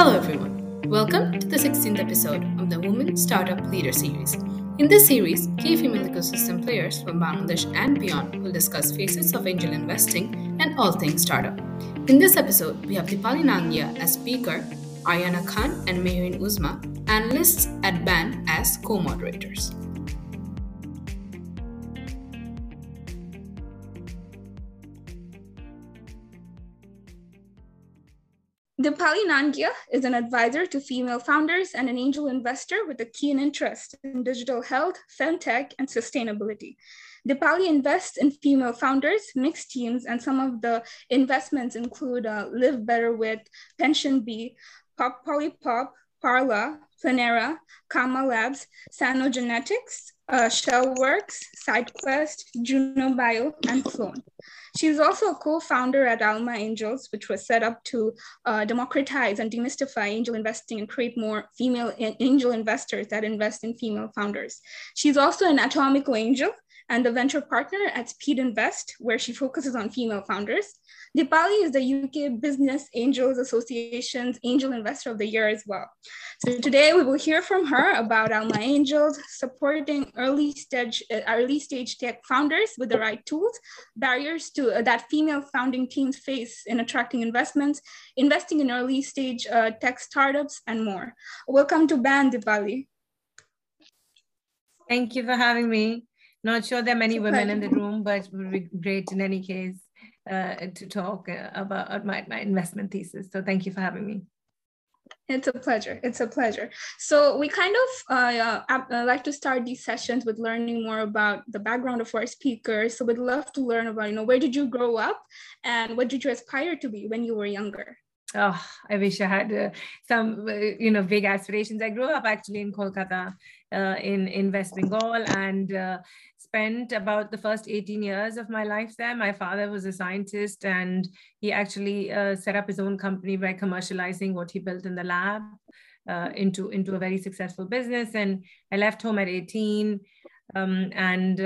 Hello, everyone. Welcome to the 16th episode of the Women Startup Leader Series. In this series, key female ecosystem players from Bangladesh and beyond will discuss faces of angel investing and all things startup. In this episode, we have Dipali Nangia as speaker, Ariana Khan and Mehreen Uzma, analysts at BAN, as co moderators. Dipali Nangia is an advisor to female founders and an angel investor with a keen interest in digital health, femtech, and sustainability. Dipali invests in female founders, mixed teams, and some of the investments include uh, Live Better with, PensionBee, Pop Polypop, Parla, Planera, Kama Labs, Sanogenetics, uh, Shellworks, SideQuest, Juno Bio, and Clone. She's also a co-founder at Alma Angels, which was set up to uh, democratize and demystify angel investing and create more female angel investors that invest in female founders. She's also an Atomico angel and a venture partner at Speedinvest, where she focuses on female founders. Dipali is the UK Business Angels Association's Angel Investor of the Year as well. So today we will hear from her about Alma Angels supporting early stage, uh, early stage tech founders with the right tools, barriers to uh, that female founding teams face in attracting investments, investing in early stage uh, tech startups, and more. Welcome to BAN, Dipali. Thank you for having me. Not sure there are many women in the room, but it would be great in any case uh, to talk uh, about my, my investment thesis. So thank you for having me. It's a pleasure. It's a pleasure. So we kind of uh, uh, like to start these sessions with learning more about the background of our speakers. So we'd love to learn about, you know, where did you grow up and what did you aspire to be when you were younger? Oh, I wish I had uh, some, uh, you know, big aspirations. I grew up actually in Kolkata, uh, in in West Bengal, and uh, spent about the first 18 years of my life there. My father was a scientist, and he actually uh, set up his own company by commercializing what he built in the lab uh, into into a very successful business. And I left home at 18, um, and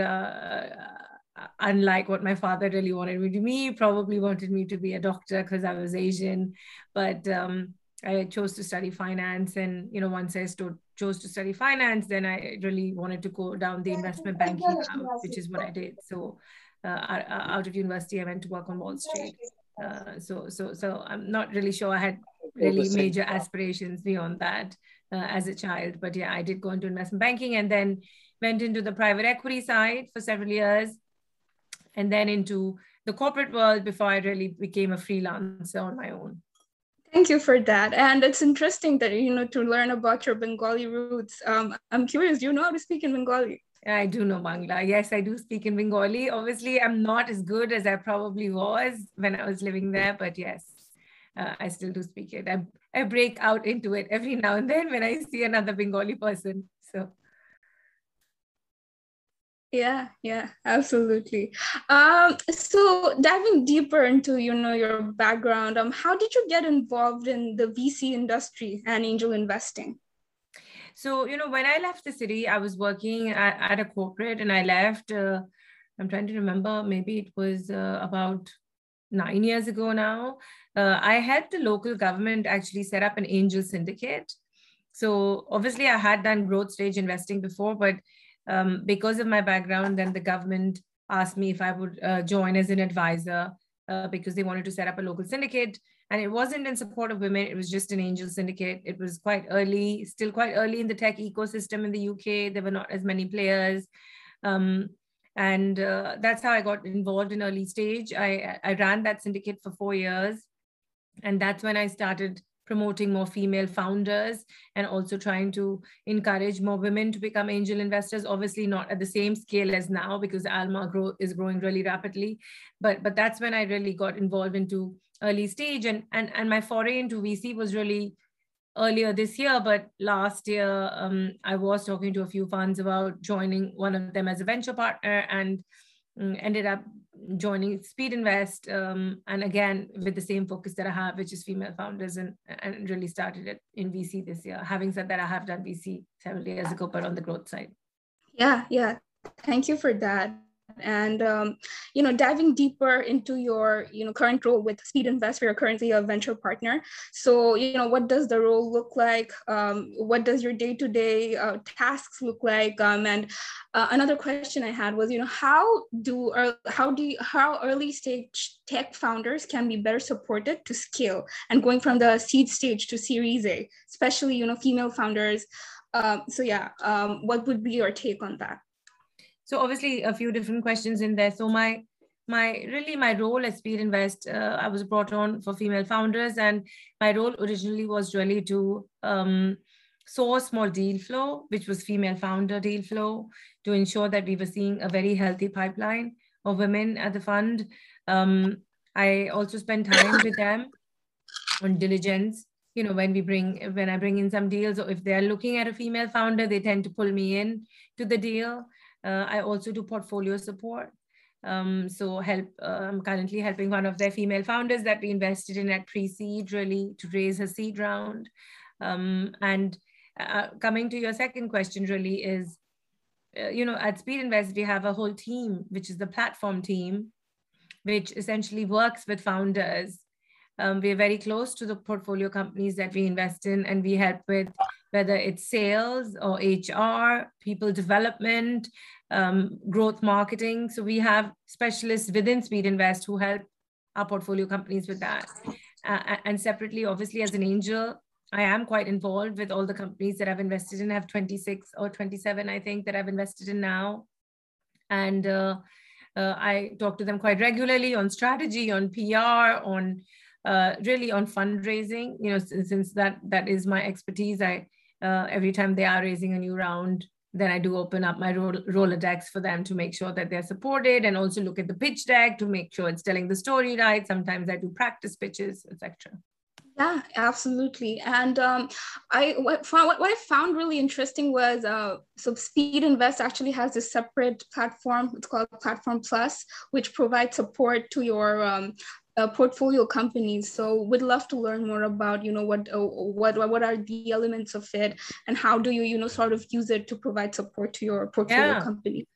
unlike what my father really wanted me to be, probably wanted me to be a doctor because I was Asian. But um, I chose to study finance. And, you know, once I st- chose to study finance, then I really wanted to go down the investment banking route, which is what I did. So uh, out of university, I went to work on Wall Street. Uh, so, so, so I'm not really sure I had really major aspirations beyond that uh, as a child. But yeah, I did go into investment banking and then went into the private equity side for several years and then into the corporate world before I really became a freelancer on my own. Thank you for that. And it's interesting that, you know, to learn about your Bengali roots. Um, I'm curious, do you know how to speak in Bengali? I do know Bangla. Yes, I do speak in Bengali. Obviously, I'm not as good as I probably was when I was living there, but yes, uh, I still do speak it. I, I break out into it every now and then when I see another Bengali person. So yeah yeah absolutely. Um so diving deeper into you know your background um how did you get involved in the vc industry and angel investing? So you know when i left the city i was working at, at a corporate and i left uh, i'm trying to remember maybe it was uh, about nine years ago now. Uh, i had the local government actually set up an angel syndicate. So obviously i had done growth stage investing before but um, because of my background, then the government asked me if I would uh, join as an advisor uh, because they wanted to set up a local syndicate. And it wasn't in support of women, it was just an angel syndicate. It was quite early, still quite early in the tech ecosystem in the UK. There were not as many players. Um, and uh, that's how I got involved in early stage. I, I ran that syndicate for four years. And that's when I started promoting more female founders and also trying to encourage more women to become angel investors. Obviously not at the same scale as now because alma grow, is growing really rapidly. But but that's when i really got involved into early stage and and, and my foray into vc was really earlier this year but last year um, i was talking to a few funds about joining one of them as a venture partner and ended up joining Speedinvest, um, and again with the same focus that I have, which is female founders, and and really started it in VC this year. Having said that, I have done VC several years ago, but on the growth side. Yeah, yeah. Thank you for that. And um, you know diving deeper into your you know current role with speed invest you're currently a venture partner. So you know what does the role look like? Um, what does your day-to-day uh, tasks look like? Um, and uh, another question i had was you know how do or how do you, how early stage tech founders can be better supported to scale and going from the seed stage to series a especially you know female founders? Um, so yeah um, what would be your take on that so obviously a few different questions in there. So my my really my role at Speedinvest, uh, I was brought on for female founders, and my role originally was really to um, source more deal flow, which was female founder deal flow, to ensure that we were seeing a very healthy pipeline of women at the fund. Um, I also spend time with them on diligence. You know, when we bring when I bring in some deals, or if they're looking at a female founder, they tend to pull me in to the deal. Uh, I also do portfolio support. Um, so help, uh, I'm currently helping one of their female founders that we invested in at pre-seed really to raise a seed round. Um, and uh, coming to your second question really is, uh, you know, at Speedinvest, we have a whole team, which is the platform team, which essentially works with founders. Um, we're very close to the portfolio companies that we invest in and we help with whether it's sales or HR, people development, um, growth marketing. So we have specialists within Speedinvest who help our portfolio companies with that. Uh, and separately, obviously, as an angel, I am quite involved with all the companies that I've invested in. I have 26 or 27, I think, that I've invested in now. And uh, uh, I talk to them quite regularly on strategy, on PR, on uh, really on fundraising. You know, since, since, that that is my expertise, I uh, every time they are raising a new round, then I do open up my Rolodex for them to make sure that they're supported and also look at the pitch deck to make sure it's telling the story right. Sometimes I do practice pitches, etc. Yeah, absolutely. And um, I what, what, I found really interesting was uh, so Speedinvest actually has a separate platform. It's called Platform Plus, which provides support to your um, uh, portfolio companies. So we'd love to learn more about, you know, what, uh, what, what are the elements of it and how do you, you know, sort of use it to provide support to your portfolio yeah. company?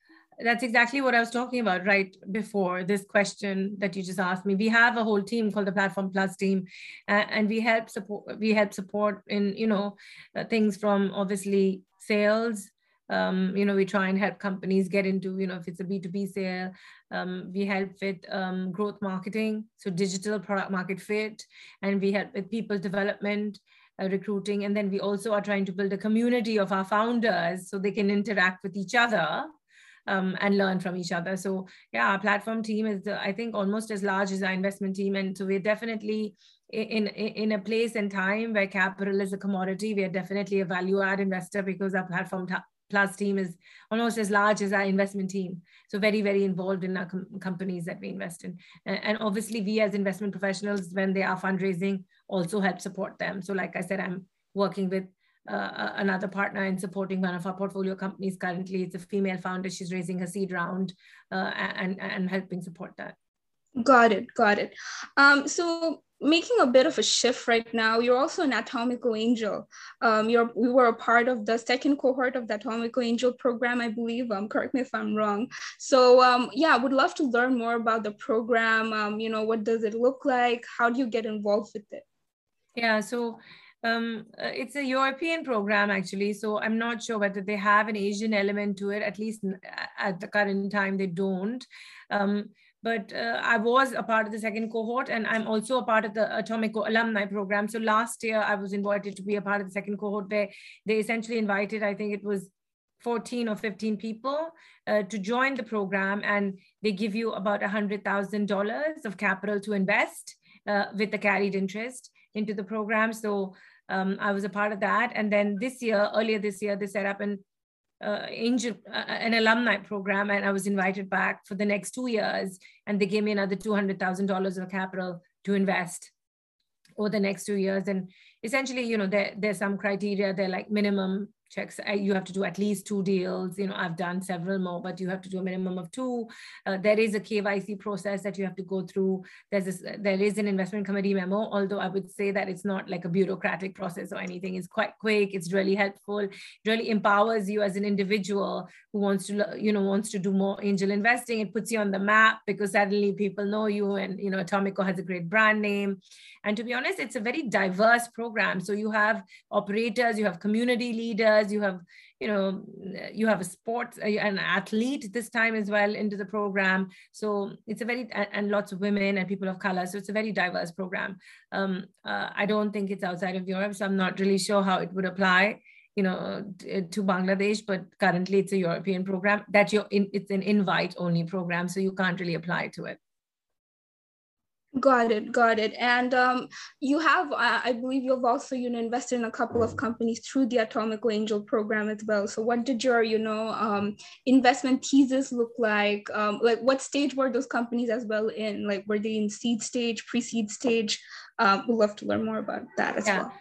That's exactly what I was talking about right before this question that you just asked me. We have a whole team called the Platform Plus team, uh, and we help support. We help support in you know uh, things from obviously sales, um, you know, we try and help companies get into, you know, if it's a B2B sale, um, we help with um, growth marketing, so digital product market fit, and we help with people development, uh, recruiting. And then we also are trying to build a community of our founders so they can interact with each other um, and learn from each other. So yeah, our platform team is, uh, I think, almost as large as our investment team. And so we're definitely in, in, in a place and time where capital is a commodity. We are definitely a value add investor because our platform plus team is almost as large as our investment team. So very, very involved in our com companies that we invest in. And, and, obviously we as investment professionals, when they are fundraising, also help support them. So like I said, I'm working with uh, another partner in supporting one of our portfolio companies currently. It's a female founder. She's raising a seed round uh, and, and helping support that. Got it. Got it. Um, so making a bit of a shift right now. You're also an Atomico Angel. Um, you're we were a part of the second cohort of the Atomico Angel program, I believe. Um, correct me if I'm wrong. So um, yeah, I would love to learn more about the program. Um, you know, what does it look like? How do you get involved with it? Yeah, so um, uh, it's a European program actually. So I'm not sure whether they have an Asian element to it. At least at the current time, they don't. Um, but uh, I was a part of the second cohort and I'm also a part of the Atomico alumni program. So last year I was invited to be a part of the second cohort where they essentially invited, I think it was 14 or 15 people uh, to join the program and they give you about $100,000 of capital to invest uh, with the carried interest into the program. So um, I was a part of that. And then this year, earlier this year, they set up an uh, angel uh, an alumni program and i was invited back for the next two years and they gave me another $200000 of capital to invest over the next two years. And essentially you know there, there's some criteria they're like minimum checks uh, you have to do at least two deals you know i've done several more but you have to do a minimum of two. Uh, there is a kyc process that you have to go through. There's there is an investment committee memo although i would say that it's not like a bureaucratic process or anything. It's quite quick. It's really helpful. It really empowers you as an individual who wants to you know wants to do more angel investing. It puts you on the map because suddenly people know you and you know atomico has a great brand name. And to be honest it's a very diverse program. So you have operators you have community leaders you have you know you have a sports an athlete this time as well into the program. So it's a very and lots of women and people of color. So it's a very diverse program. Um, uh, i don't think it's outside of europe so i'm not really sure how it would apply you know to bangladesh but currently it's a european program that you're in it's an invite only program so you can't really apply to it Got it, got it. And um, you have, uh, I believe, you've also you know invested in a couple of companies through the Atomico Angel program as well. So, what did your you know um, investment thesis look like? Um, like, what stage were those companies as well in? Like, were they in seed stage, pre-seed stage? Um, we'd love to learn more about that as yeah. well.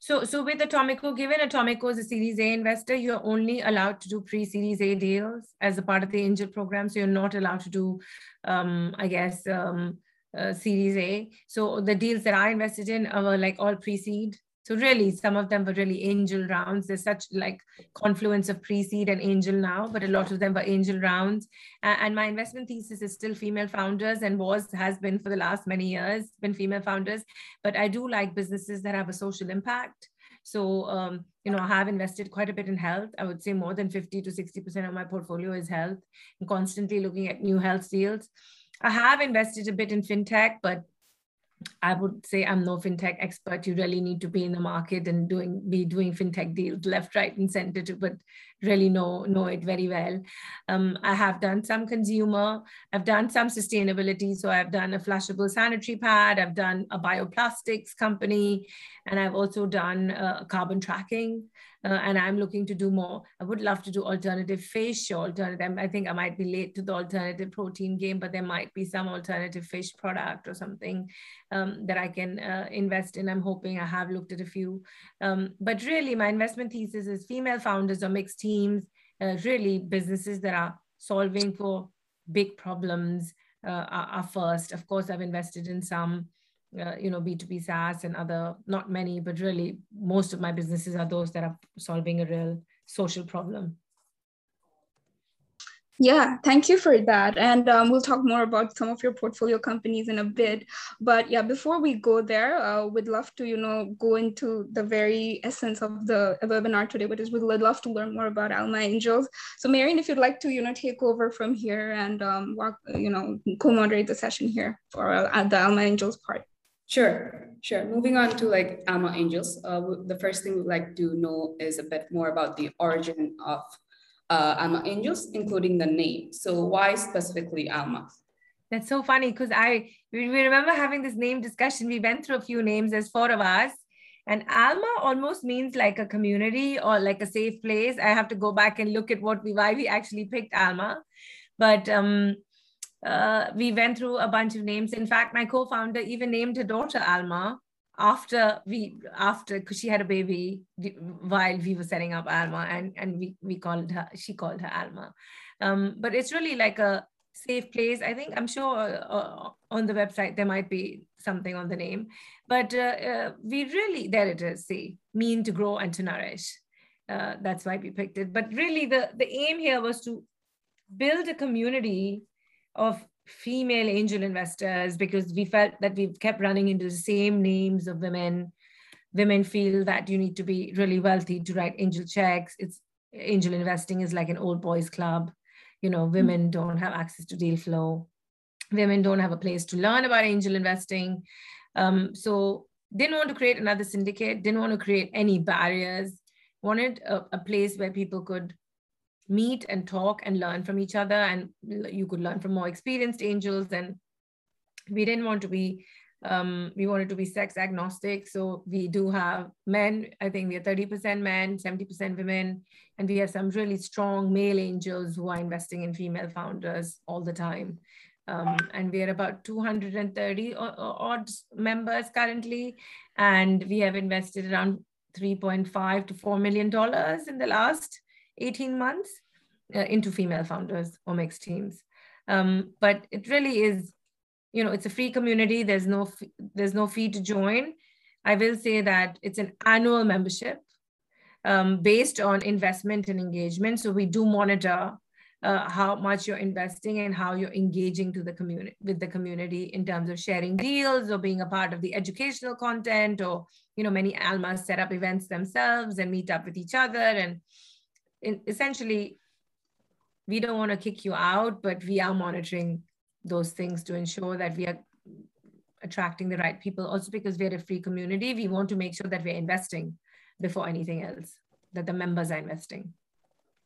So, so with Atomico, given Atomico is a Series A investor, you're only allowed to do pre-Series A deals as a part of the angel program. So you're not allowed to do, um, I guess, um, uh, Series A. So the deals that I invested in were like all pre-seed. So really, some of them were really angel rounds. There's such like confluence of pre-seed and angel now, but a lot of them were angel rounds. and my investment thesis is still female founders and was has been for the last many years been female founders. But I do like businesses that have a social impact. So, um, you know, I have invested quite a bit in health. I would say more than 50 to 60% of my portfolio is health. I'm constantly looking at new health deals. I have invested a bit in fintech, but I would say I'm no fintech expert. You really need to be in the market and doing be doing fintech deals left, right, and center to but really know know it very well. Um, I have done some consumer. I've done some sustainability. So I've done a flushable sanitary pad. I've done a bioplastics company, and I've also done uh, carbon tracking uh, and I'm looking to do more. I would love to do alternative fish alternative. I think I might be late to the alternative protein game, but there might be some alternative fish product or something um, that I can uh, invest in. I'm hoping I have looked at a few. Um, but really, my investment thesis is female founders or mixed teams, uh, really businesses that are solving for big problems uh, are, are first. Of course, I've invested in some uh, you know b2b saas and other not many but really most of my businesses are those that are solving a real social problem yeah, thank you for that. And um, we'll talk more about some of your portfolio companies in a bit. But yeah, before we go there, uh, we'd love to, you know, go into the very essence of the webinar today, which is we'd love to learn more about Alma Angels. So Mehreen, if you'd like to, you know, take over from here and um, walk, you know, co-moderate the session here for uh, the Alma Angels part. Sure, sure. Moving on to like Alma Angels, uh, the first thing we'd like to know is a bit more about the origin of uh, Alma Angels, including the name. So why specifically Alma? That's so funny because I we remember having this name discussion. We went through a few names as four of us, and Alma almost means like a community or like a safe place. I have to go back and look at what we why we actually picked Alma, but um, uh, we went through a bunch of names. In fact, my co-founder even named her daughter Alma after we after because she had a baby while we were setting up Alma, and and we we called her she called her Alma. Um, but it's really like a safe place. I think I'm sure uh, on the website there might be something on the name, but uh, uh, we really there it is. See, mean to grow and to nourish. Uh, that's why we picked it. But really, the the aim here was to build a community of female angel investors because we felt that we've kept running into the same names of women. Women feel that you need to be really wealthy to write angel checks. It's angel investing is like an old boys club. You know, women mm-hmm. don't have access to deal flow. Women don't have a place to learn about angel investing. Um, so didn't want to create another syndicate, didn't want to create any barriers, wanted a, a place where people could meet and talk and learn from each other and you could learn from more experienced angels and we didn't want to be um, we wanted to be sex agnostic. So we do have men i think we are 30% men 70% women and we have some really strong male angels who are investing in female founders all the time. Um, and we are about 230 odd members currently and we have invested around 3.5 to 4 million dollars in the last 18 months uh, into female founders or mixed teams. Um, but it really is, you know, it's a free community. There's no there's no fee to join. I will say that it's an annual membership um, based on investment and engagement. So we do monitor uh, how much you're investing and how you're engaging to the community with the community in terms of sharing deals or being a part of the educational content or you know many almas set up events themselves and meet up with each other and essentially we don't want to kick you out but we are monitoring those things to ensure that we are attracting the right people also because we're a free community we want to make sure that we're investing before anything else that the members are investing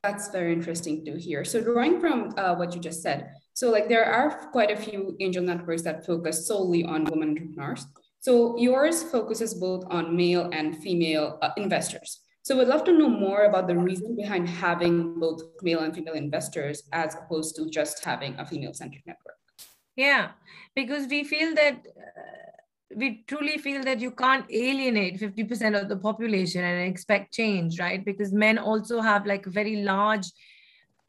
that's very interesting to hear. So drawing from uh, what you just said, so like there are quite a few angel networks that focus solely on women entrepreneurs. So yours focuses both on male and female uh, investors. So we'd love to know more about the reason behind having both male and female investors as opposed to just having a female-centric network. Yeah, because we feel that uh, we truly feel that you can't alienate 50% of the population and expect change, right? Because men also have like a very large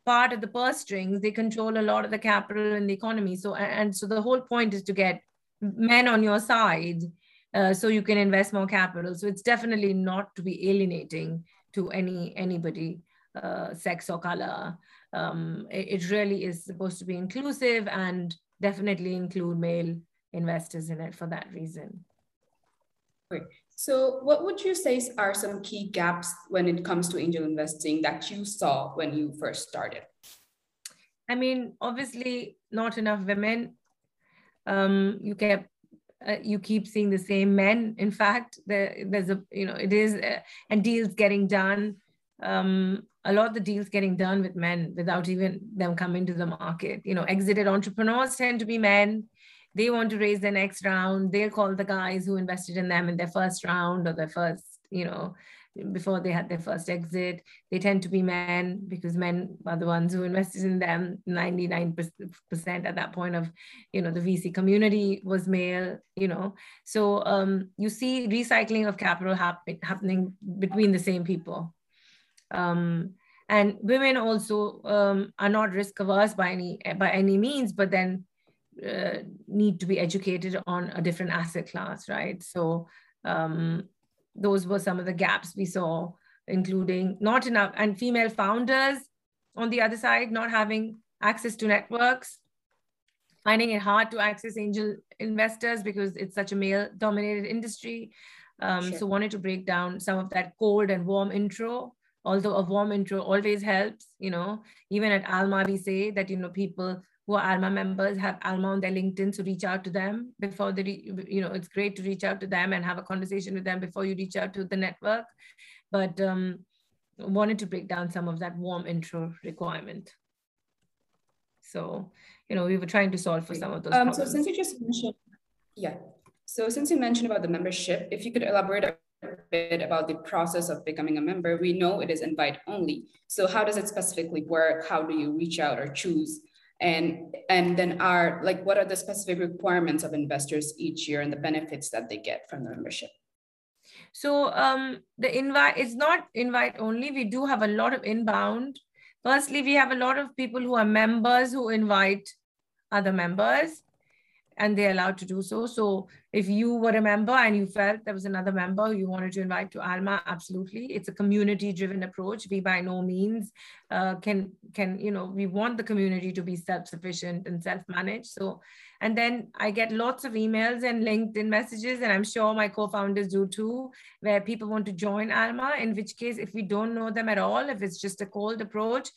part of the purse strings. They control a lot of the capital in the economy. So, and so the whole point is to get men on your side uh, so you can invest more capital. So it's definitely not to be alienating to any anybody, uh, sex or color. Um, it, it really is supposed to be inclusive and definitely include male investors in it for that reason. Great. So what would you say are some key gaps when it comes to angel investing that you saw when you first started? I mean, obviously not enough women. Um, you kept uh, you keep seeing the same men. In fact, there, there's a you know it is uh, and deals getting done. Um, a lot of the deals getting done with men without even them coming to the market. You know, exited entrepreneurs tend to be men they want to raise the next round they'll call the guys who invested in them in their first round or their first you know before they had their first exit. They tend to be men because men are the ones who invested in them. 99% at that point of you know the vc community was male you know. So um, you see recycling of capital happen, happening between the same people. Um, and women also um, are not risk averse by any by any means but then uh, need to be educated on a different asset class, right? So um, those were some of the gaps we saw, including not enough and female founders on the other side, not having access to networks, finding it hard to access angel investors because it's such a male dominated industry. Um, sure. So wanted to break down some of that cold and warm intro although a warm intro always helps you know even at alma we say that you know people who are Alma members have Alma on their LinkedIn, so reach out to them before they, you know, it's great to reach out to them and have a conversation with them before you reach out to the network. But um, wanted to break down some of that warm intro requirement. So, you know, we were trying to solve for some of those. Um, so since you just mentioned, yeah. So since you mentioned about the membership, if you could elaborate a bit about the process of becoming a member, we know it is invite only. So how does it specifically work? How do you reach out or choose and and then are like what are the specific requirements of investors each year and the benefits that they get from the membership? So um the invite is not invite only. We do have a lot of inbound. Firstly we have a lot of people who are members who invite other members and they're allowed to do so. So if you were a member and you felt there was another member you wanted to invite to Alma, absolutely. It's a community-driven approach. We by no means uh, can can you know we want the community to be self-sufficient and self-managed. So and then I get lots of emails and LinkedIn messages, and I'm sure my co-founders do too, where people want to join Alma. In which case, if we don't know them at all, if it's just a cold approach,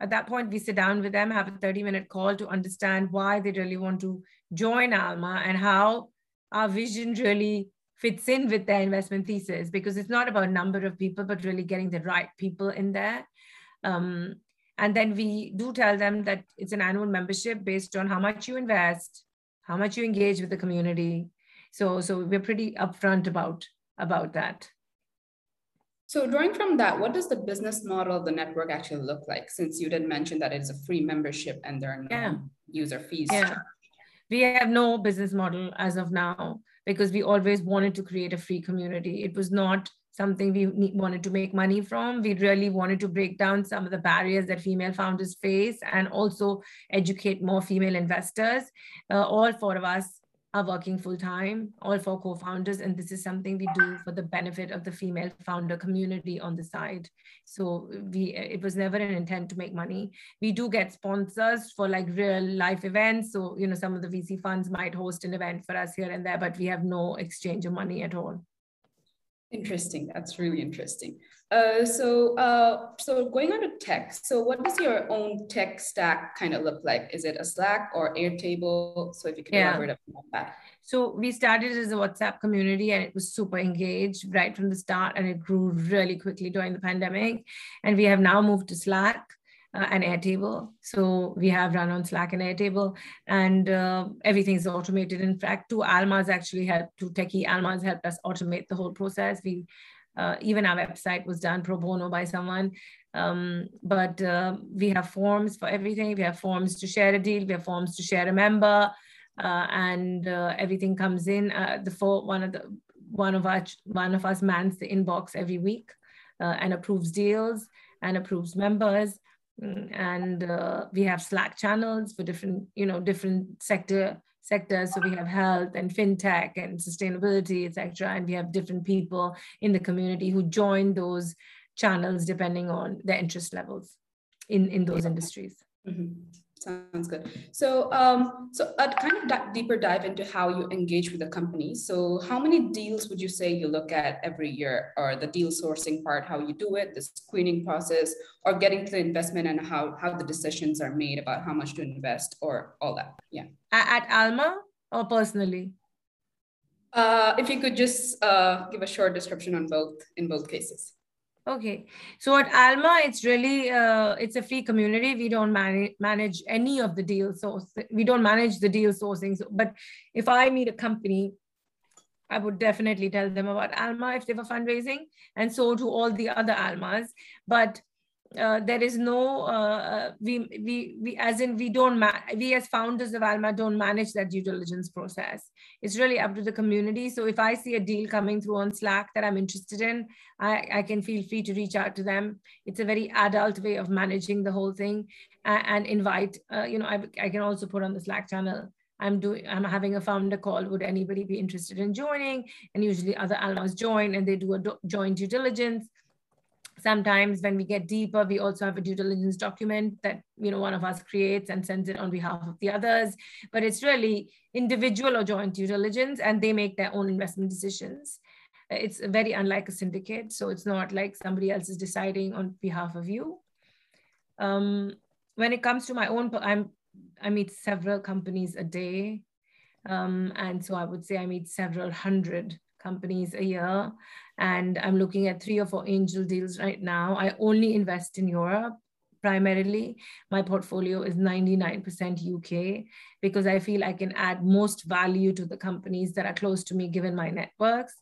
at that point we sit down with them have a 30 minute call to understand why they really want to join alma and how our vision really fits in with their investment thesis. Because it's not about number of people but really getting the right people in there. Um, and then we do tell them that it's an annual membership based on how much you invest how much you engage with the community. So so we're pretty upfront about about that so drawing from that, what does the business model of the network actually look like? Since you did mention that it's a free membership and there are no yeah. user fees. Yeah. We have no business model as of now. because we always wanted to create a free community. It was not something we wanted to make money from. We really wanted to break down some of the barriers that female founders face and also educate more female investors. Uh, all four of us are working full time, all four co-founders, and this is something we do for the benefit of the female founder community on the side. So we, it was never an intent to make money. We do get sponsors for like real life events. So, you know, some of the VC funds might host an event for us here and there, but we have no exchange of money at all. Interesting. That's really interesting. Uh, so, uh, so going on to tech. So, what does your own tech stack kind of look like? Is it a Slack or Airtable? So, if you can yeah. elaborate about that. So, we started as a WhatsApp community, and it was super engaged right from the start, and it grew really quickly during the pandemic. And we have now moved to Slack uh, and Airtable. So we have run on Slack and Airtable, and uh, everything's automated. In fact, two Almas actually helped, two techie Almas helped us automate the whole process. We uh, even our website was done pro bono by someone. Um, but uh, we have forms for everything. We have forms to share a deal. We have forms to share a member, uh, and uh, everything comes in. the for one of the one of us one of us mans the inbox every week and approves deals and approves members and uh, we have slack channels for different you know different sector sectors. So we have health and fintech and sustainability etc and we have different people in the community who join those channels depending on their interest levels in in those industries. Mm-hmm. Sounds good. So, um, so a kind of deeper dive into how you engage with the company. So, how many deals would you say you look at every year, or the deal sourcing part, how you do it, the screening process, or getting to the investment, and how how the decisions are made about how much to invest, or all that? Yeah. At Alma or personally? Uh, if you could just uh, give a short description on both in both cases. Okay, so at Alma, it's really uh, it's a free community. We don't manage manage any of the deal source. We don't manage the deal sourcing. So, but if I meet a company, I would definitely tell them about Alma if they were fundraising, and so to all the other Almas. But uh, there is no uh, uh, we we we as in we don't we as founders of alma don't manage that due diligence process. It's really up to the community. So if i see a deal coming through on slack that i'm interested in i i can feel free to reach out to them. It's a very adult way of managing the whole thing. And, and invite uh, you know I, I can also put on the slack channel I'm doing, I'm having a founder call. Would anybody be interested in joining? And usually other almas join and they do a do- joint due diligence sometimes when we get deeper we also have a due diligence document that you know one of us creates and sends it on behalf of the others. But it's really individual or joint due diligence and they make their own investment decisions. It's very unlike a syndicate so it's not like somebody else is deciding on behalf of you. Um, when it comes to my own i'm i meet several companies a day. Um, and so i would say i meet several hundred companies a year. And I'm looking at three or four angel deals right now. I only invest in Europe primarily. My portfolio is 99% UK because I feel I can add most value to the companies that are close to me given my networks.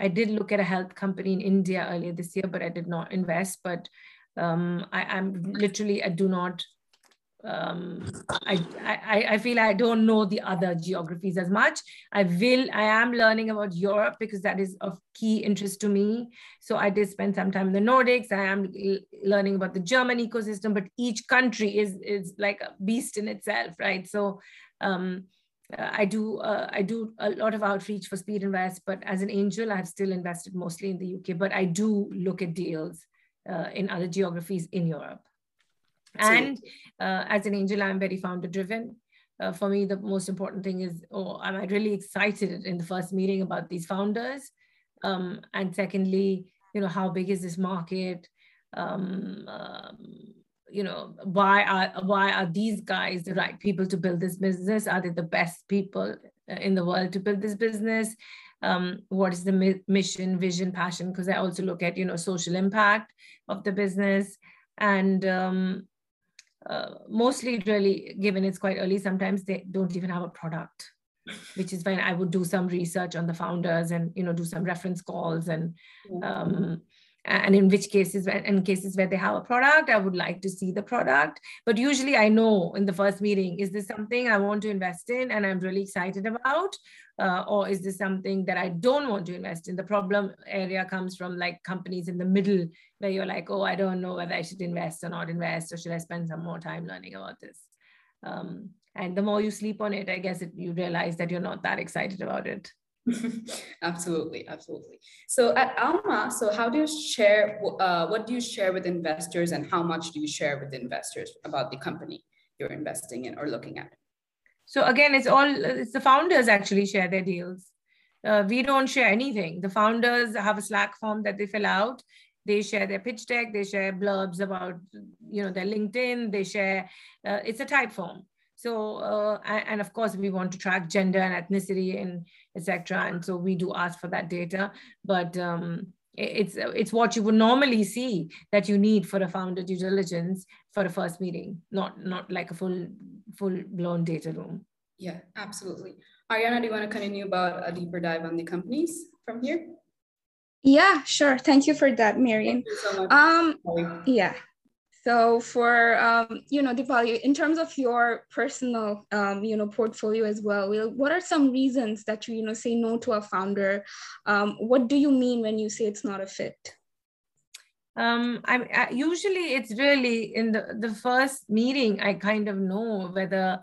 I did look at a health company in India earlier this year, but I did not invest. But um, I, I'm literally, I do not um, I, I, I feel I don't know the other geographies as much. I will, I am learning about Europe because that is of key interest to me. So I did spend some time in the Nordics. I am learning about the German ecosystem, but each country is, is like a beast in itself, right? So um, I do uh, I do a lot of outreach for Speedinvest, but as an angel, I've still invested mostly in the UK. But I do look at deals uh, in other geographies in Europe. And uh, as an angel, I'm very founder driven. Uh, for me, the most important thing is, oh, am I really excited in the first meeting about these founders? Um, and secondly, you know, how big is this market? Um, um, you know, why are why are these guys the right people to build this business? Are they the best people uh, in the world to build this business? Um, what is the mi- mission, vision, passion? Because I also look at you know social impact of the business and um, uh, mostly really given it's quite early sometimes they don't even have a product which is when i would do some research on the founders and you know do some reference calls and um, and in which cases in cases where they have a product i would like to see the product. But usually i know in the first meeting is this something i want to invest in and i'm really excited about? Uh, or is this something that i don't want to invest in? The problem area comes from like companies in the middle where you're like oh i don't know whether i should invest or not invest or should i spend some more time learning about this? Um, and the more you sleep on it i guess it, you realize that you're not that excited about it absolutely, absolutely. So at Alma, so how do you share, uh, what do you share with investors and how much do you share with investors about the company you're investing in or looking at? So again, it's all, it's the founders actually share their deals. Uh, we don't share anything. The founders have a Slack form that they fill out. They share their pitch deck. They share blurbs about, you know, their LinkedIn. They share. Uh, it's a Typeform. So, uh, and of course, we want to track gender and ethnicity and etc. And so we do ask for that data, but um, it's it's what you would normally see that you need for a founder due diligence for a first meeting, not not like a full full blown data room. Yeah, absolutely. Ariana, do you want to continue about a deeper dive on the companies from here? Yeah, sure. Thank you for that, Mehreen. So um, yeah. So for um, you know, Dipali, in terms of your personal um, you know portfolio as well, what are some reasons that you you know say no to a founder? Um, what do you mean when you say it's not a fit? Um, I, I usually it's really in the the first meeting I kind of know whether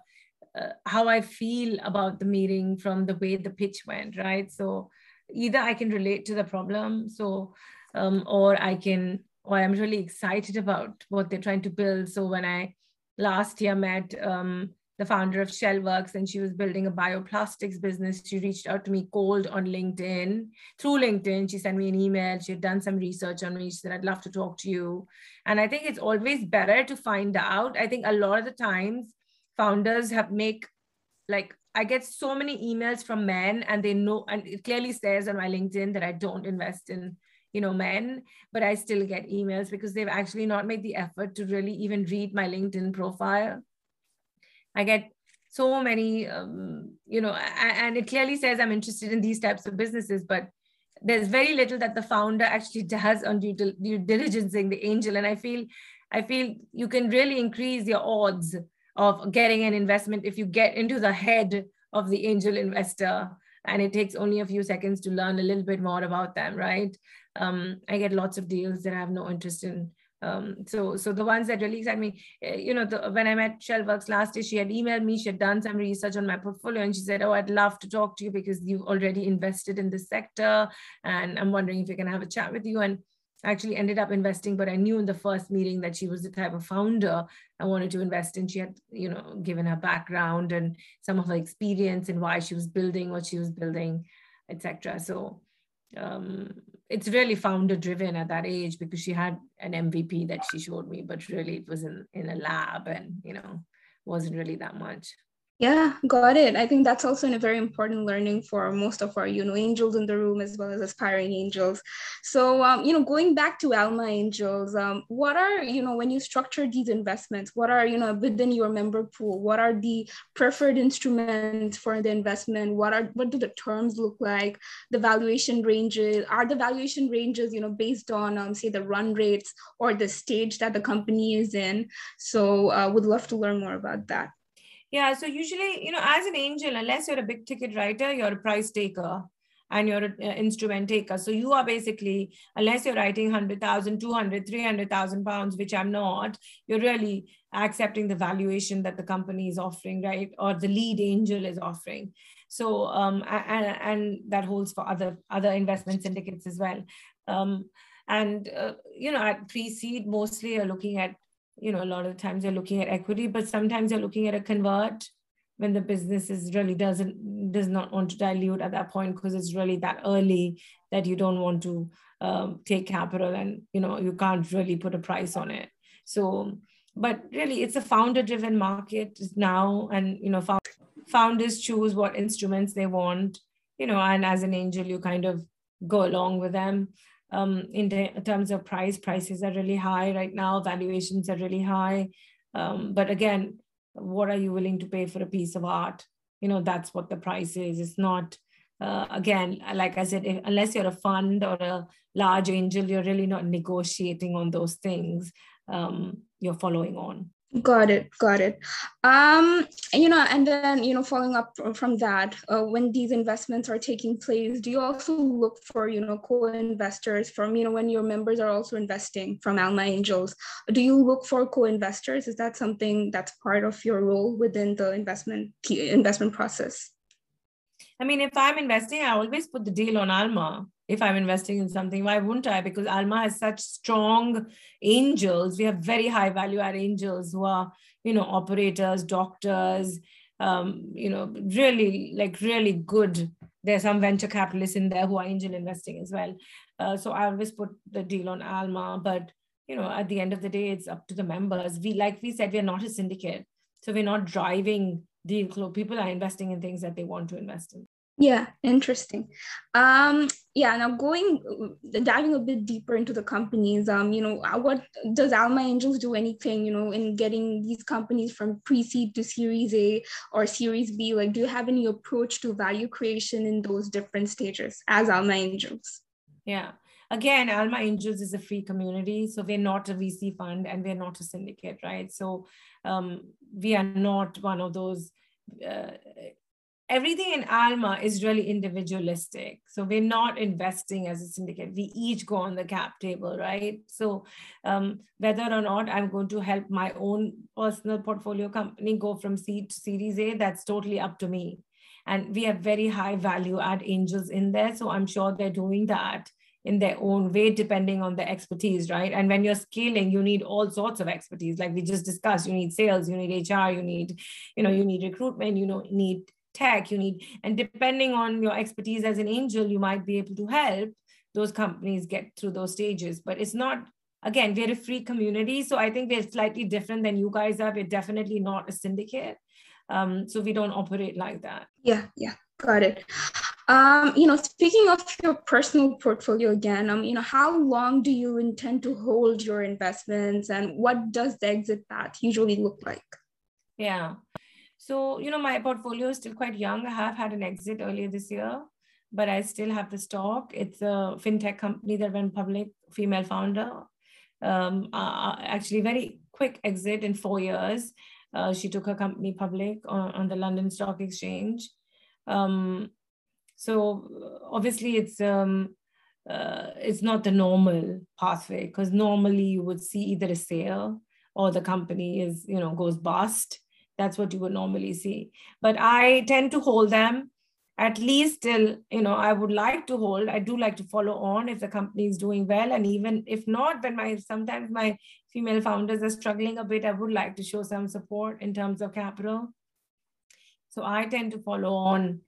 uh, how I feel about the meeting from the way the pitch went, right? So either I can relate to the problem, so um, or I can or I'm really excited about what they're trying to build. So when I last year met um, the founder of Shellworks and she was building a bioplastics business, she reached out to me cold on LinkedIn. Through LinkedIn, she sent me an email. She had done some research on me. She said, I'd love to talk to you. And I think it's always better to find out. I think a lot of the times founders have make like I get so many emails from men and they know, and it clearly says on my LinkedIn that I don't invest in you know men but i still get emails because they've actually not made the effort to really even read my linkedin profile. I get so many um, you know and it clearly says i'm interested in these types of businesses but there's very little that the founder actually does on due, due diligencing the angel. And i feel i feel you can really increase your odds of getting an investment if you get into the head of the angel investor and it takes only a few seconds to learn a little bit more about them right um, I get lots of deals that I have no interest in. Um, so, so the ones that really excite me, eh, you know, the, when I met Shellworks last year, she had emailed me, she had done some research on my portfolio, and she said, "Oh, I'd love to talk to you because you've already invested in this sector, and I'm wondering if we can have a chat with you." And actually ended up investing, but I knew in the first meeting that she was the type of founder I wanted to invest in. She had, you know, given her background and some of her experience and why she was building what she was building, etc. So um, it's really founder driven at that age because she had an MVP that she showed me, but really it was in, in a lab and, you know, wasn't really that much. Yeah, got it. I think that's also a very important learning for most of our, you know, angels in the room as well as aspiring angels. So, um, you know, going back to Alma Angels, um, what are, you know, when you structure these investments, what are, you know, within your member pool, what are the preferred instruments for the investment? What are, what do the terms look like? The valuation ranges, are the valuation ranges, you know, based on, um, say, the run rates or the stage that the company is in? So, uh, would love to learn more about that. Yeah. So usually, you know, as an angel, unless you're a big ticket writer, you're a price taker and you're an instrument taker. So you are basically, unless you're writing 100,000, 200, 300,000 pounds, which I'm not, you're really accepting the valuation that the company is offering, right? Or the lead angel is offering. So, um, and, and that holds for other, other investment syndicates as well. Um, and, uh, you know, at pre-seed, mostly you're looking at you know a lot of times you're looking at equity but sometimes you're looking at a convert when the business is really doesn't does not want to dilute at that point because it's really that early that you don't want to um, take capital and you know you can't really put a price on it. So but really it's a founder driven market now and you know founders choose what instruments they want you know and as an angel you kind of go along with them um, in, terms of price, prices are really high right now, valuations are really high. Um, but again, what are you willing to pay for a piece of art? You know, that's what the price is. It's not uh, again, like I said, if, unless you're a fund or a large angel, you're really not negotiating on those things. Um, you're following on. Got it, got it. Um, you know, and then you know, following up from that, uh, when these investments are taking place, do you also look for you know co-investors from you know when your members are also investing from Alma Angels? Do you look for co-investors? Is that something that's part of your role within the investment investment process? I mean, if I'm investing, I always put the deal on Alma. If I'm investing in something, why wouldn't I? Because Alma has such strong angels. We have very high value add angels who are, you know, operators, doctors, um, you know, really like really good. There's some venture capitalists in there who are angel investing as well. Uh, so I always put the deal on Alma, but you know, at the end of the day, it's up to the members. We, like we said, we're not a syndicate, so we're not driving deal flow. People are investing in things that they want to invest in. Yeah, interesting. Um, yeah, now going diving a bit deeper into the companies, um, you know, uh, what does Alma Angels do anything, you know, in getting these companies from pre-seed to series A or series B? Like, do you have any approach to value creation in those different stages as Alma Angels? Yeah. Again, Alma Angels is a free community. So we're not a VC fund and we're not a syndicate, right? So um, we are not one of those uh, everything in Alma is really individualistic. So we're not investing as a syndicate. We each go on the cap table, right? So um, whether or not I'm going to help my own personal portfolio company go from seed to Series A, that's totally up to me. And we have very high value add angels in there. So I'm sure they're doing that in their own way, depending on the expertise, right? And when you're scaling, you need all sorts of expertise. Like we just discussed, you need sales, you need HR, you need, you know, you need recruitment, you know, need tech, you need, and depending on your expertise as an angel, you might be able to help those companies get through those stages. But it's not, again, we're a free community. So I think we're slightly different than you guys are. We're definitely not a syndicate. Um, so we don't operate like that. Yeah, yeah, got it. Um, you know, speaking of your personal portfolio again, um, you know, how long do you intend to hold your investments and what does the exit path usually look like? Yeah. So, you know, my portfolio is still quite young. I have had an exit earlier this year, but I still have the stock. It's a fintech company that went public, female founder. Um, uh, actually, very quick exit in four years. Uh, she took her company public on, on the London Stock Exchange. Um, so obviously, it's um, uh, it's not the normal pathway because normally you would see either a sale or the company is you know goes bust. That's what you would normally see. But I tend to hold them at least till you know i would like to hold i do like to follow on if the company is doing well and even if not when my sometimes my female founders are struggling a bit i would like to show some support in terms of capital so i tend to follow on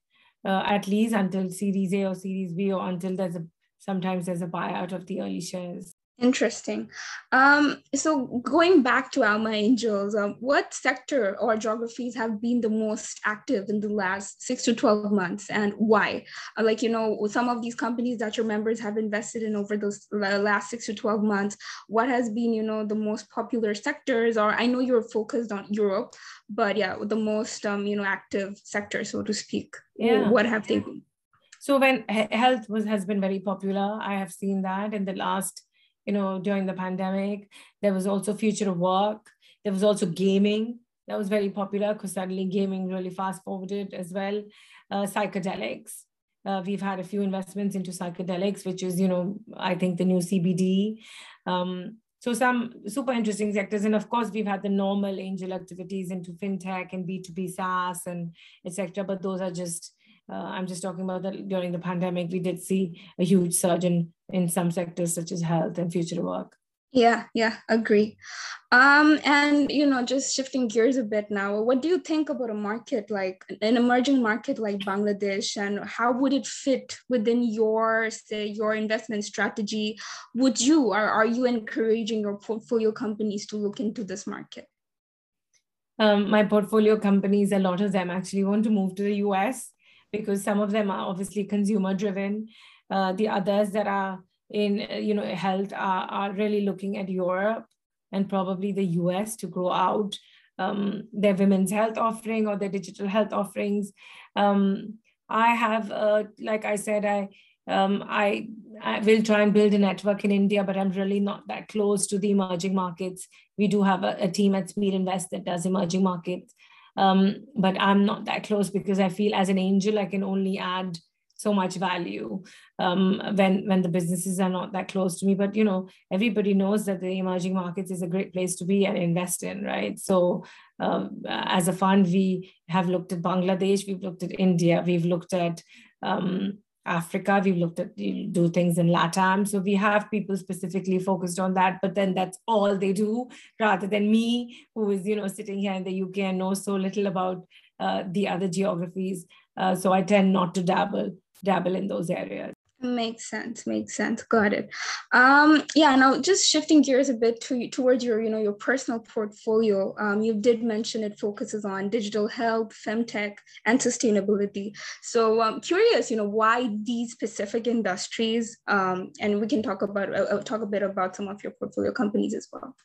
uh, at least until Series A or Series B, or until there's a sometimes there's a buyout of the early shares. Interesting. Um, so going back to Alma Angels, um, what sector or geographies have been the most active in the last six to 12 months and why? Uh, like, you know, some of these companies that your members have invested in over those last six to 12 months, what has been, you know, the most popular sectors? Or I know you're focused on Europe, but yeah, the most, um, you know, active sector, so to speak. Yeah. What have they been? So when health was has been very popular, I have seen that in the last you know, during the pandemic. There was also future of work. There was also gaming that was very popular because suddenly gaming really fast forwarded as well. Uh, psychedelics. Uh, we've had a few investments into psychedelics, which is, you know, I think the new CBD. Um, so some super interesting sectors. And of course, we've had the normal angel activities into fintech and B2B SaaS and etc. But those are just uh, I'm just talking about that during the pandemic, we did see a huge surge in, in some sectors such as health and future work. Yeah, yeah, agree. Um, and you know, just shifting gears a bit now, what do you think about a market like an emerging market like Bangladesh, and how would it fit within your say your investment strategy? Would you or are you encouraging your portfolio companies to look into this market? Um, my portfolio companies, a lot of them actually want to move to the US because some of them are obviously consumer driven. Uh, the others that are in you know health are, are really looking at Europe and probably the US to grow out um, their women's health offering or their digital health offerings. Um, I have, uh, like I said, I um, I, I will try and build a network in India, but I'm really not that close to the emerging markets. We do have a, a team at Speedinvest that does emerging markets, um, but I'm not that close because I feel as an angel I can only add so much value um, when when the businesses are not that close to me. But you know, everybody knows that the emerging markets is a great place to be and invest in, right? So um, as a fund, we have looked at Bangladesh, we've looked at India, we've looked at um, Africa. We've looked at do things in LATAM. So we have people specifically focused on that, but then that's all they do rather than me, who is, you know, sitting here in the UK and know so little about uh, the other geographies. Uh, so I tend not to dabble dabble in those areas. Makes sense. Makes sense. Got it. Um, yeah. Now, just shifting gears a bit to towards your, you know, your personal portfolio. Um, you did mention it focuses on digital health, femtech, and sustainability. So, I'm um, curious, you know, why these specific industries? Um, and we can talk about uh, uh, talk a bit about some of your portfolio companies as well.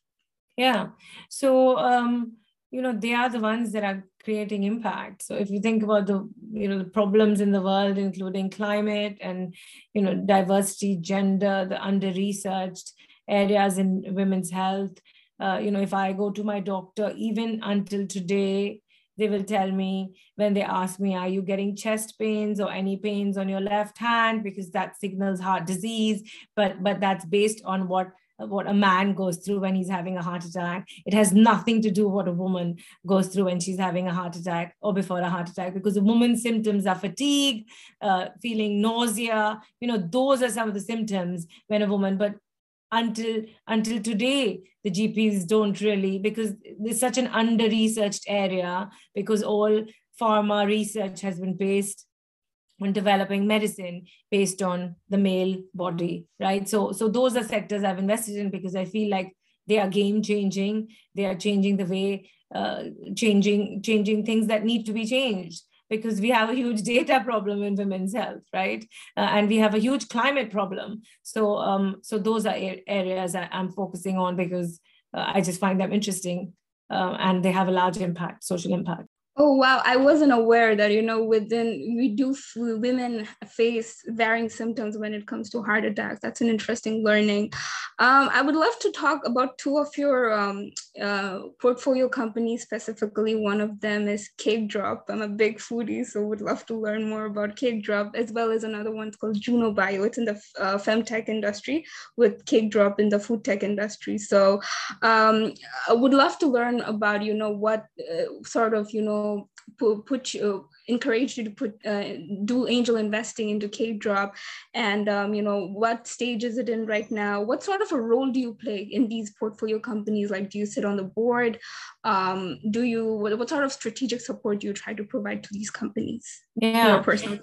Yeah. So, um, you know, they are the ones that are creating impact. So if you think about the you know the problems in the world including climate and you know diversity gender the under researched areas in women's health uh, you know if i go to my doctor even until today they will tell me when they ask me are you getting chest pains or any pains on your left hand? Because that signals heart disease. But but that's based on what what a man goes through when he's having a heart attack. It has nothing to do with what a woman goes through when she's having a heart attack or before a heart attack, because a woman's symptoms are fatigue, uh, feeling nausea. You know, those are some of the symptoms when a woman. But until until today, the GPs don't really because it's such an under-researched area because all pharma research has been based on developing medicine based on the male body right? So so those are sectors i've invested in because i feel like they are game changing. They are changing the way uh, changing changing things that need to be changed because we have a huge data problem in women's health right? Uh, and we have a huge climate problem. So um so those are areas i'm focusing on because uh, i just find them interesting uh, and they have a large impact social impact Oh wow, I wasn't aware that you know within we do women face varying symptoms when it comes to heart attacks. That's an interesting learning. Um, I would love to talk about two of your um, uh, portfolio companies specifically. One of them is Cake Drop. I'm a big foodie, so would love to learn more about Cake Drop, as well as another one called Juno Bio. It's in the uh, femtech industry with Cake Drop in the food tech industry. So um, I would love to learn about you know what uh, sort of you know put, put you encourage you to put uh, do angel investing into Cake Drop and um, you know what stage is it in right now? What sort of a role do you play in these portfolio companies? Like do you sit on the board? Um, do you what, what sort of strategic support do you try to provide to these companies? Yeah. Personal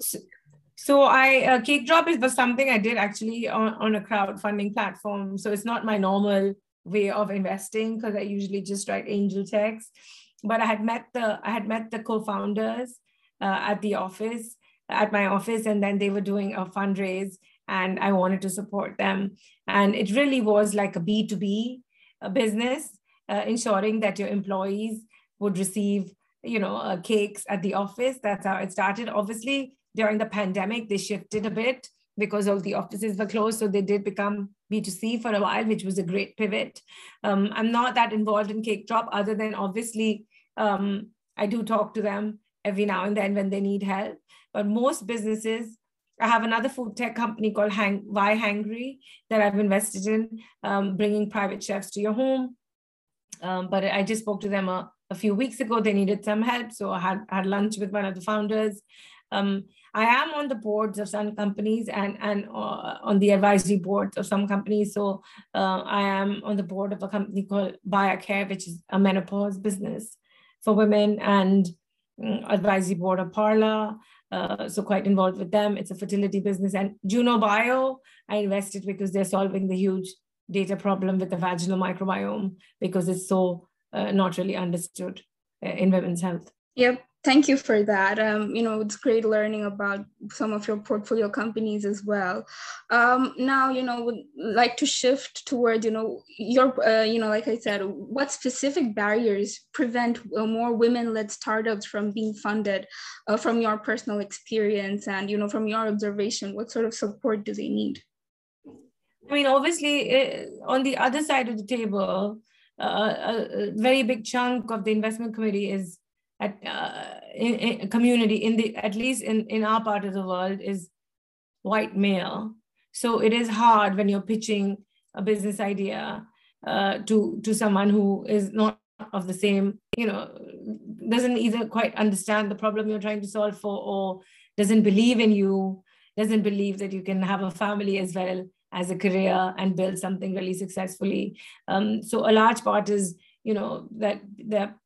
so I uh, Cake Drop is was something I did actually on, on a crowdfunding platform. So it's not my normal way of investing because I usually just write angel checks but I had met the I had met the co-founders uh, at the office at my office, and then they were doing a fundraise, and I wanted to support them. And it really was like a B two B business, uh, ensuring that your employees would receive you know uh, cakes at the office. That's how it started. Obviously, during the pandemic, they shifted a bit because all the offices were closed. So they did become B2C for a while, which was a great pivot. Um, I'm not that involved in Cake Drop other than obviously um, I do talk to them every now and then when they need help. But most businesses, I have another food tech company called Hang, Yhangry that I've invested in, um, bringing private chefs to your home. Um, but I just spoke to them a, a, few weeks ago. They needed some help. So I had, had lunch with one of the founders. Um, I am on the boards of some companies and, and uh, on the advisory boards of some companies. So uh, I am on the board of a company called BioCare, which is a menopause business for women and um, advisory board of Parla. Uh, so quite involved with them. It's a fertility business. And Juno Bio, I invested because they're solving the huge data problem with the vaginal microbiome because it's so uh, not really understood uh, in women's health. Yep, thank you for that. Um, you know, it's great learning about some of your portfolio companies as well. Um, now, you know, would like to shift toward, you know, your, uh, you know, like I said, what specific barriers prevent uh, more women-led startups from being funded uh, from your personal experience and, you know, from your observation, what sort of support do they need? I mean, obviously, uh, on the other side of the table, uh, a very big chunk of the investment committee is at uh, in, in community in the at least in in our part of the world is white male. So it is hard when you're pitching a business idea uh, to to someone who is not of the same you know doesn't either quite understand the problem you're trying to solve for or doesn't believe in you doesn't believe that you can have a family as well as a career and build something really successfully. Um, so a large part is you know that that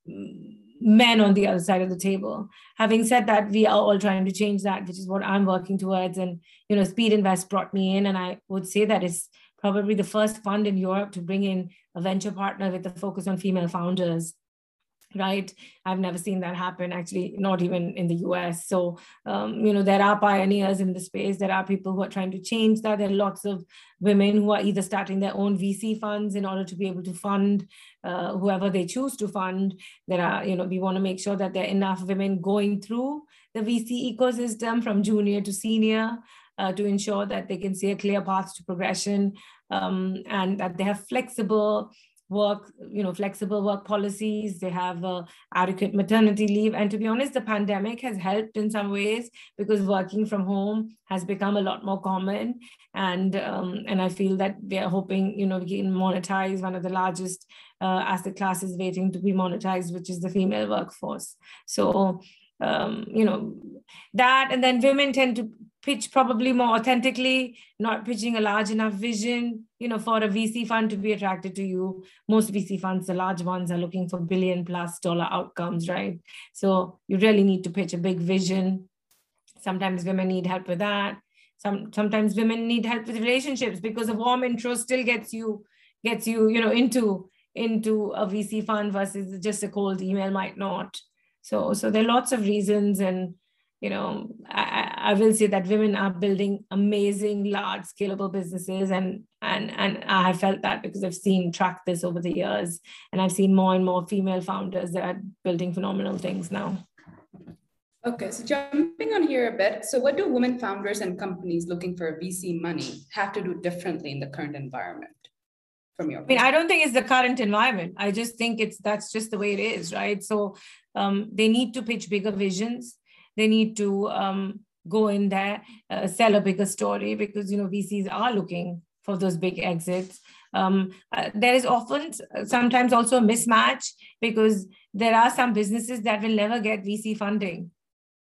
men on the other side of the table. Having said that, we are all trying to change that, which is what I'm working towards. And you know, Speedinvest brought me in, and I would say that is probably the first fund in Europe to bring in a venture partner with a focus on female founders right? I've never seen that happen actually not even in the us so um, you know there are pioneers in the space. There are people who are trying to change that. There are lots of women who are either starting their own vc funds in order to be able to fund uh, whoever they choose to fund. There are you know we want to make sure that there are enough women going through the vc ecosystem from junior to senior uh, to ensure that they can see a clear path to progression um, and that they have flexible work, you know, flexible work policies. They have uh, adequate maternity leave. And to be honest, the pandemic has helped in some ways because working from home has become a lot more common. And um, and I feel that we are hoping, you know, we can monetize one of the largest uh, asset classes waiting to be monetized, which is the female workforce. So um, you know that and then women tend to pitch probably more authentically not pitching a large enough vision you know for a vc fund to be attracted to you. Most vc funds the large ones are looking for billion plus dollar outcomes right? So you really need to pitch a big vision. Sometimes women need help with that. Some sometimes women need help with relationships because a warm intro still gets you gets you you know into into a vc fund versus just a cold email might not so, so there are lots of reasons, and you know, I, I will say that women are building amazing, large, scalable businesses, and and and I have felt that because I've seen track this over the years, and I've seen more and more female founders that are building phenomenal things now. Okay, so jumping on here a bit. So, what do women founders and companies looking for VC money have to do differently in the current environment? From your, I mean, I don't think it's the current environment. I just think it's that's just the way it is, right? So, um, they need to pitch bigger visions. They need to um, go in there, uh, sell a bigger story because you know VCs are looking for those big exits. Um, uh, there is often sometimes also a mismatch because there are some businesses that will never get VC funding,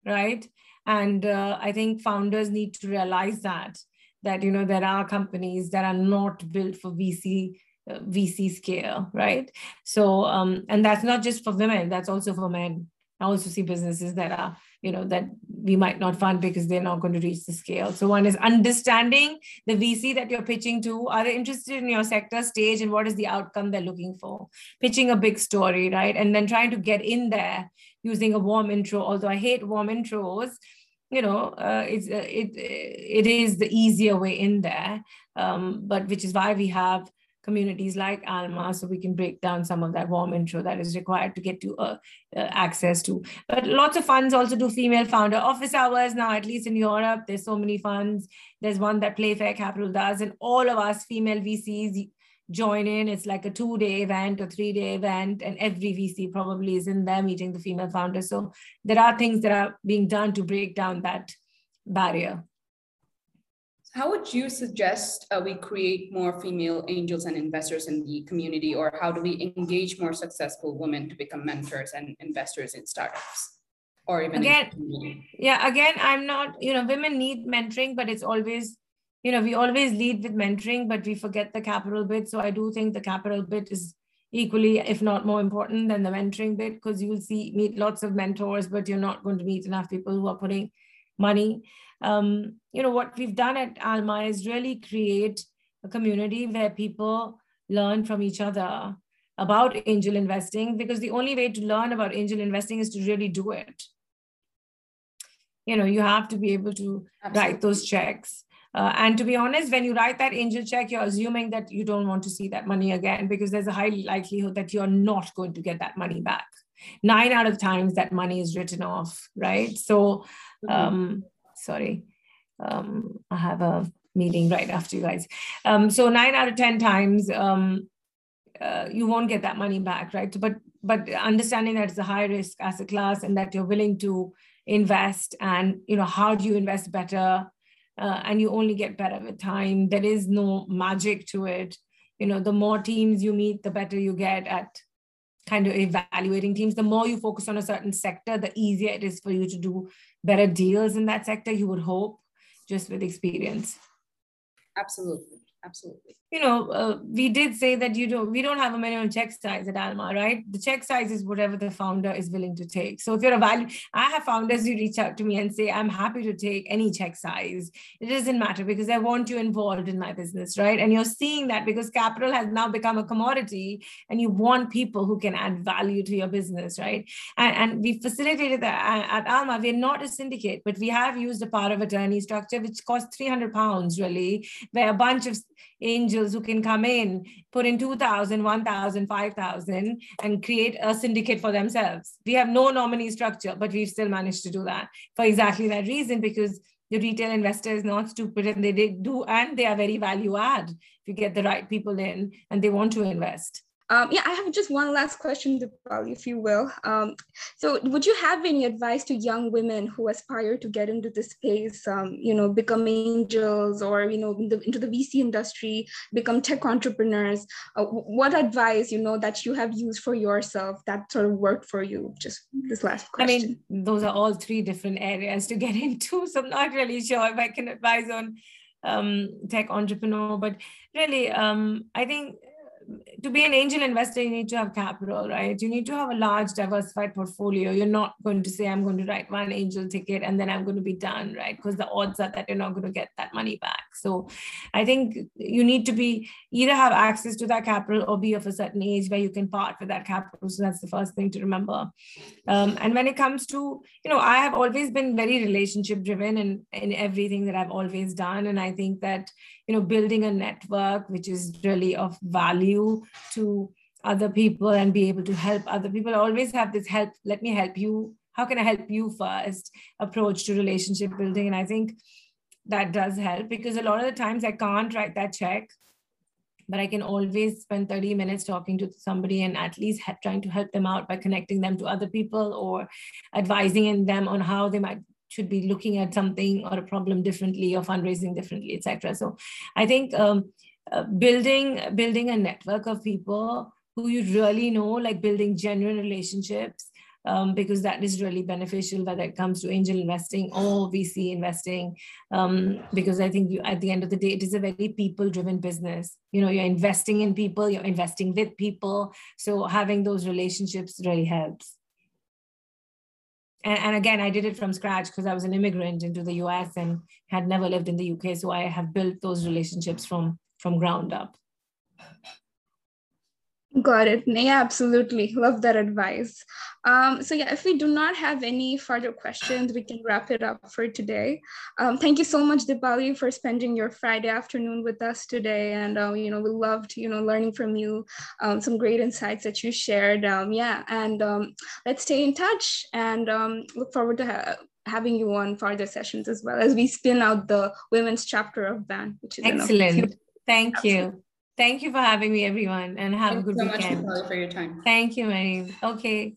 right? And uh, I think founders need to realize that that you know there are companies that are not built for VC VC scale, right? So, um, and that's not just for women, that's also for men. I also see businesses that are, you know, that we might not fund because they're not going to reach the scale. So, one is understanding the VC that you're pitching to. Are they interested in your sector stage and what is the outcome they're looking for? Pitching a big story, right? And then trying to get in there using a warm intro. Although I hate warm intros, you know, uh, it's uh, it it is the easier way in there. Um, but which is why we have communities like Alma, so we can break down some of that warm intro that is required to get to uh, uh, access to. But lots of funds also do female founder office hours now, at least in Europe. There's so many funds. There's one that Playfair Capital does, and all of us female VCs join in. It's like a two day event or three day event, and every VC probably is in there meeting the female founders. So there are things that are being done to break down that barrier. How would you suggest uh, we create more female angels and investors in the community, or how do we engage more successful women to become mentors and investors in startups? Or even again, yeah, again, I'm not, you know, women need mentoring, but it's always, you know, we always lead with mentoring, but we forget the capital bit. So I do think the capital bit is equally, if not more important than the mentoring bit, because you'll see meet lots of mentors, but you're not going to meet enough people who are putting money um, you know, what we've done at Alma is really create a community where people learn from each other about angel investing because the only way to learn about angel investing is to really do it you know you have to be able to Absolutely. write those checks uh, and to be honest when you write that angel check you're assuming that you don't want to see that money again because there's a high likelihood that you're not going to get that money back. Nine out of times that money is written off right? So mm-hmm. um sorry. Um i have a meeting right after you guys. Um so nine out of ten times um uh, you won't get that money back right? But but understanding that it's a high risk asset class and that you're willing to invest and you know how do you invest better uh, and you only get better with time. There is no magic to it. You know the more teams you meet the better you get at kind of evaluating teams. The more you focus on a certain sector the easier it is for you to do better deals in that sector you would hope just with experience. Absolutely absolutely. You know uh, we did say that you don't we don't have a minimum check size at alma right? The check size is whatever the founder is willing to take. So if you're a value i have founders who reach out to me and say i'm happy to take any check size. It doesn't matter because i want you involved in my business right? And you're seeing that because capital has now become a commodity and you want people who can add value to your business right? And, and we facilitated that at alma. We're not a syndicate but we have used a power of attorney structure which costs 300 pounds really where a bunch of angels who can come in, put in 2,000, 1,000, 5,000 and create a syndicate for themselves. We have no nominee structure, but we've still managed to do that for exactly that reason because the retail investor is not stupid and they do and they are very value add if you get the right people in and they want to invest. Um, yeah, I have just one last question, Dipali, if you will. Um, so, would you have any advice to young women who aspire to get into this space, um, you know, become angels or, you know, the, into the VC industry, become tech entrepreneurs? Uh, what advice, you know, that you have used for yourself that sort of worked for you? Just this last question. I mean, those are all three different areas to get into. So, I'm not really sure if I can advise on um, tech entrepreneur, but really, um, I think to be an angel investor, you need to have capital, right? You need to have a large diversified portfolio. You're not going to say, I'm going to write one angel ticket and then I'm going to be done, right? Because the odds are that you're not going to get that money back. So I think you need to be either have access to that capital or be of a certain age where you can part with that capital. So that's the first thing to remember. Um, and when it comes to, you know, I have always been very relationship driven in, in everything that I've always done. And I think that, you know, building a network which is really of value to other people and be able to help other people. Always have this help, let me help you. How can I help you first approach to relationship building? And I think that does help because a lot of the times I can't write that check, but I can always spend 30 minutes talking to somebody and at least trying to help them out by connecting them to other people or advising them on how they might should be looking at something or a problem differently or fundraising differently, etc. So I think um, uh, building building a network of people who you really know like building genuine relationships um, because that is really beneficial whether it comes to angel investing or vc investing um, because i think you, at the end of the day it is a very people driven business. You know you're investing in people you're investing with people. So having those relationships really helps and, and again i did it from scratch because i was an immigrant into the us and had never lived in the uk so i have built those relationships from from ground up. Got it. Yeah, absolutely. Love that advice. Um, so yeah, if we do not have any further questions, we can wrap it up for today. Um, thank you so much, Dipali, for spending your Friday afternoon with us today. And uh, you know, we loved you know learning from you, um, some great insights that you shared. Um, yeah, and um, let's stay in touch and um, look forward to ha- having you on further sessions as well as we spin out the women's chapter of BAN, which is excellent. Thank Absolutely. you. Thank you for having me, everyone, and have a good so weekend. Thank you so much for your time. Thank you, Mary. Okay.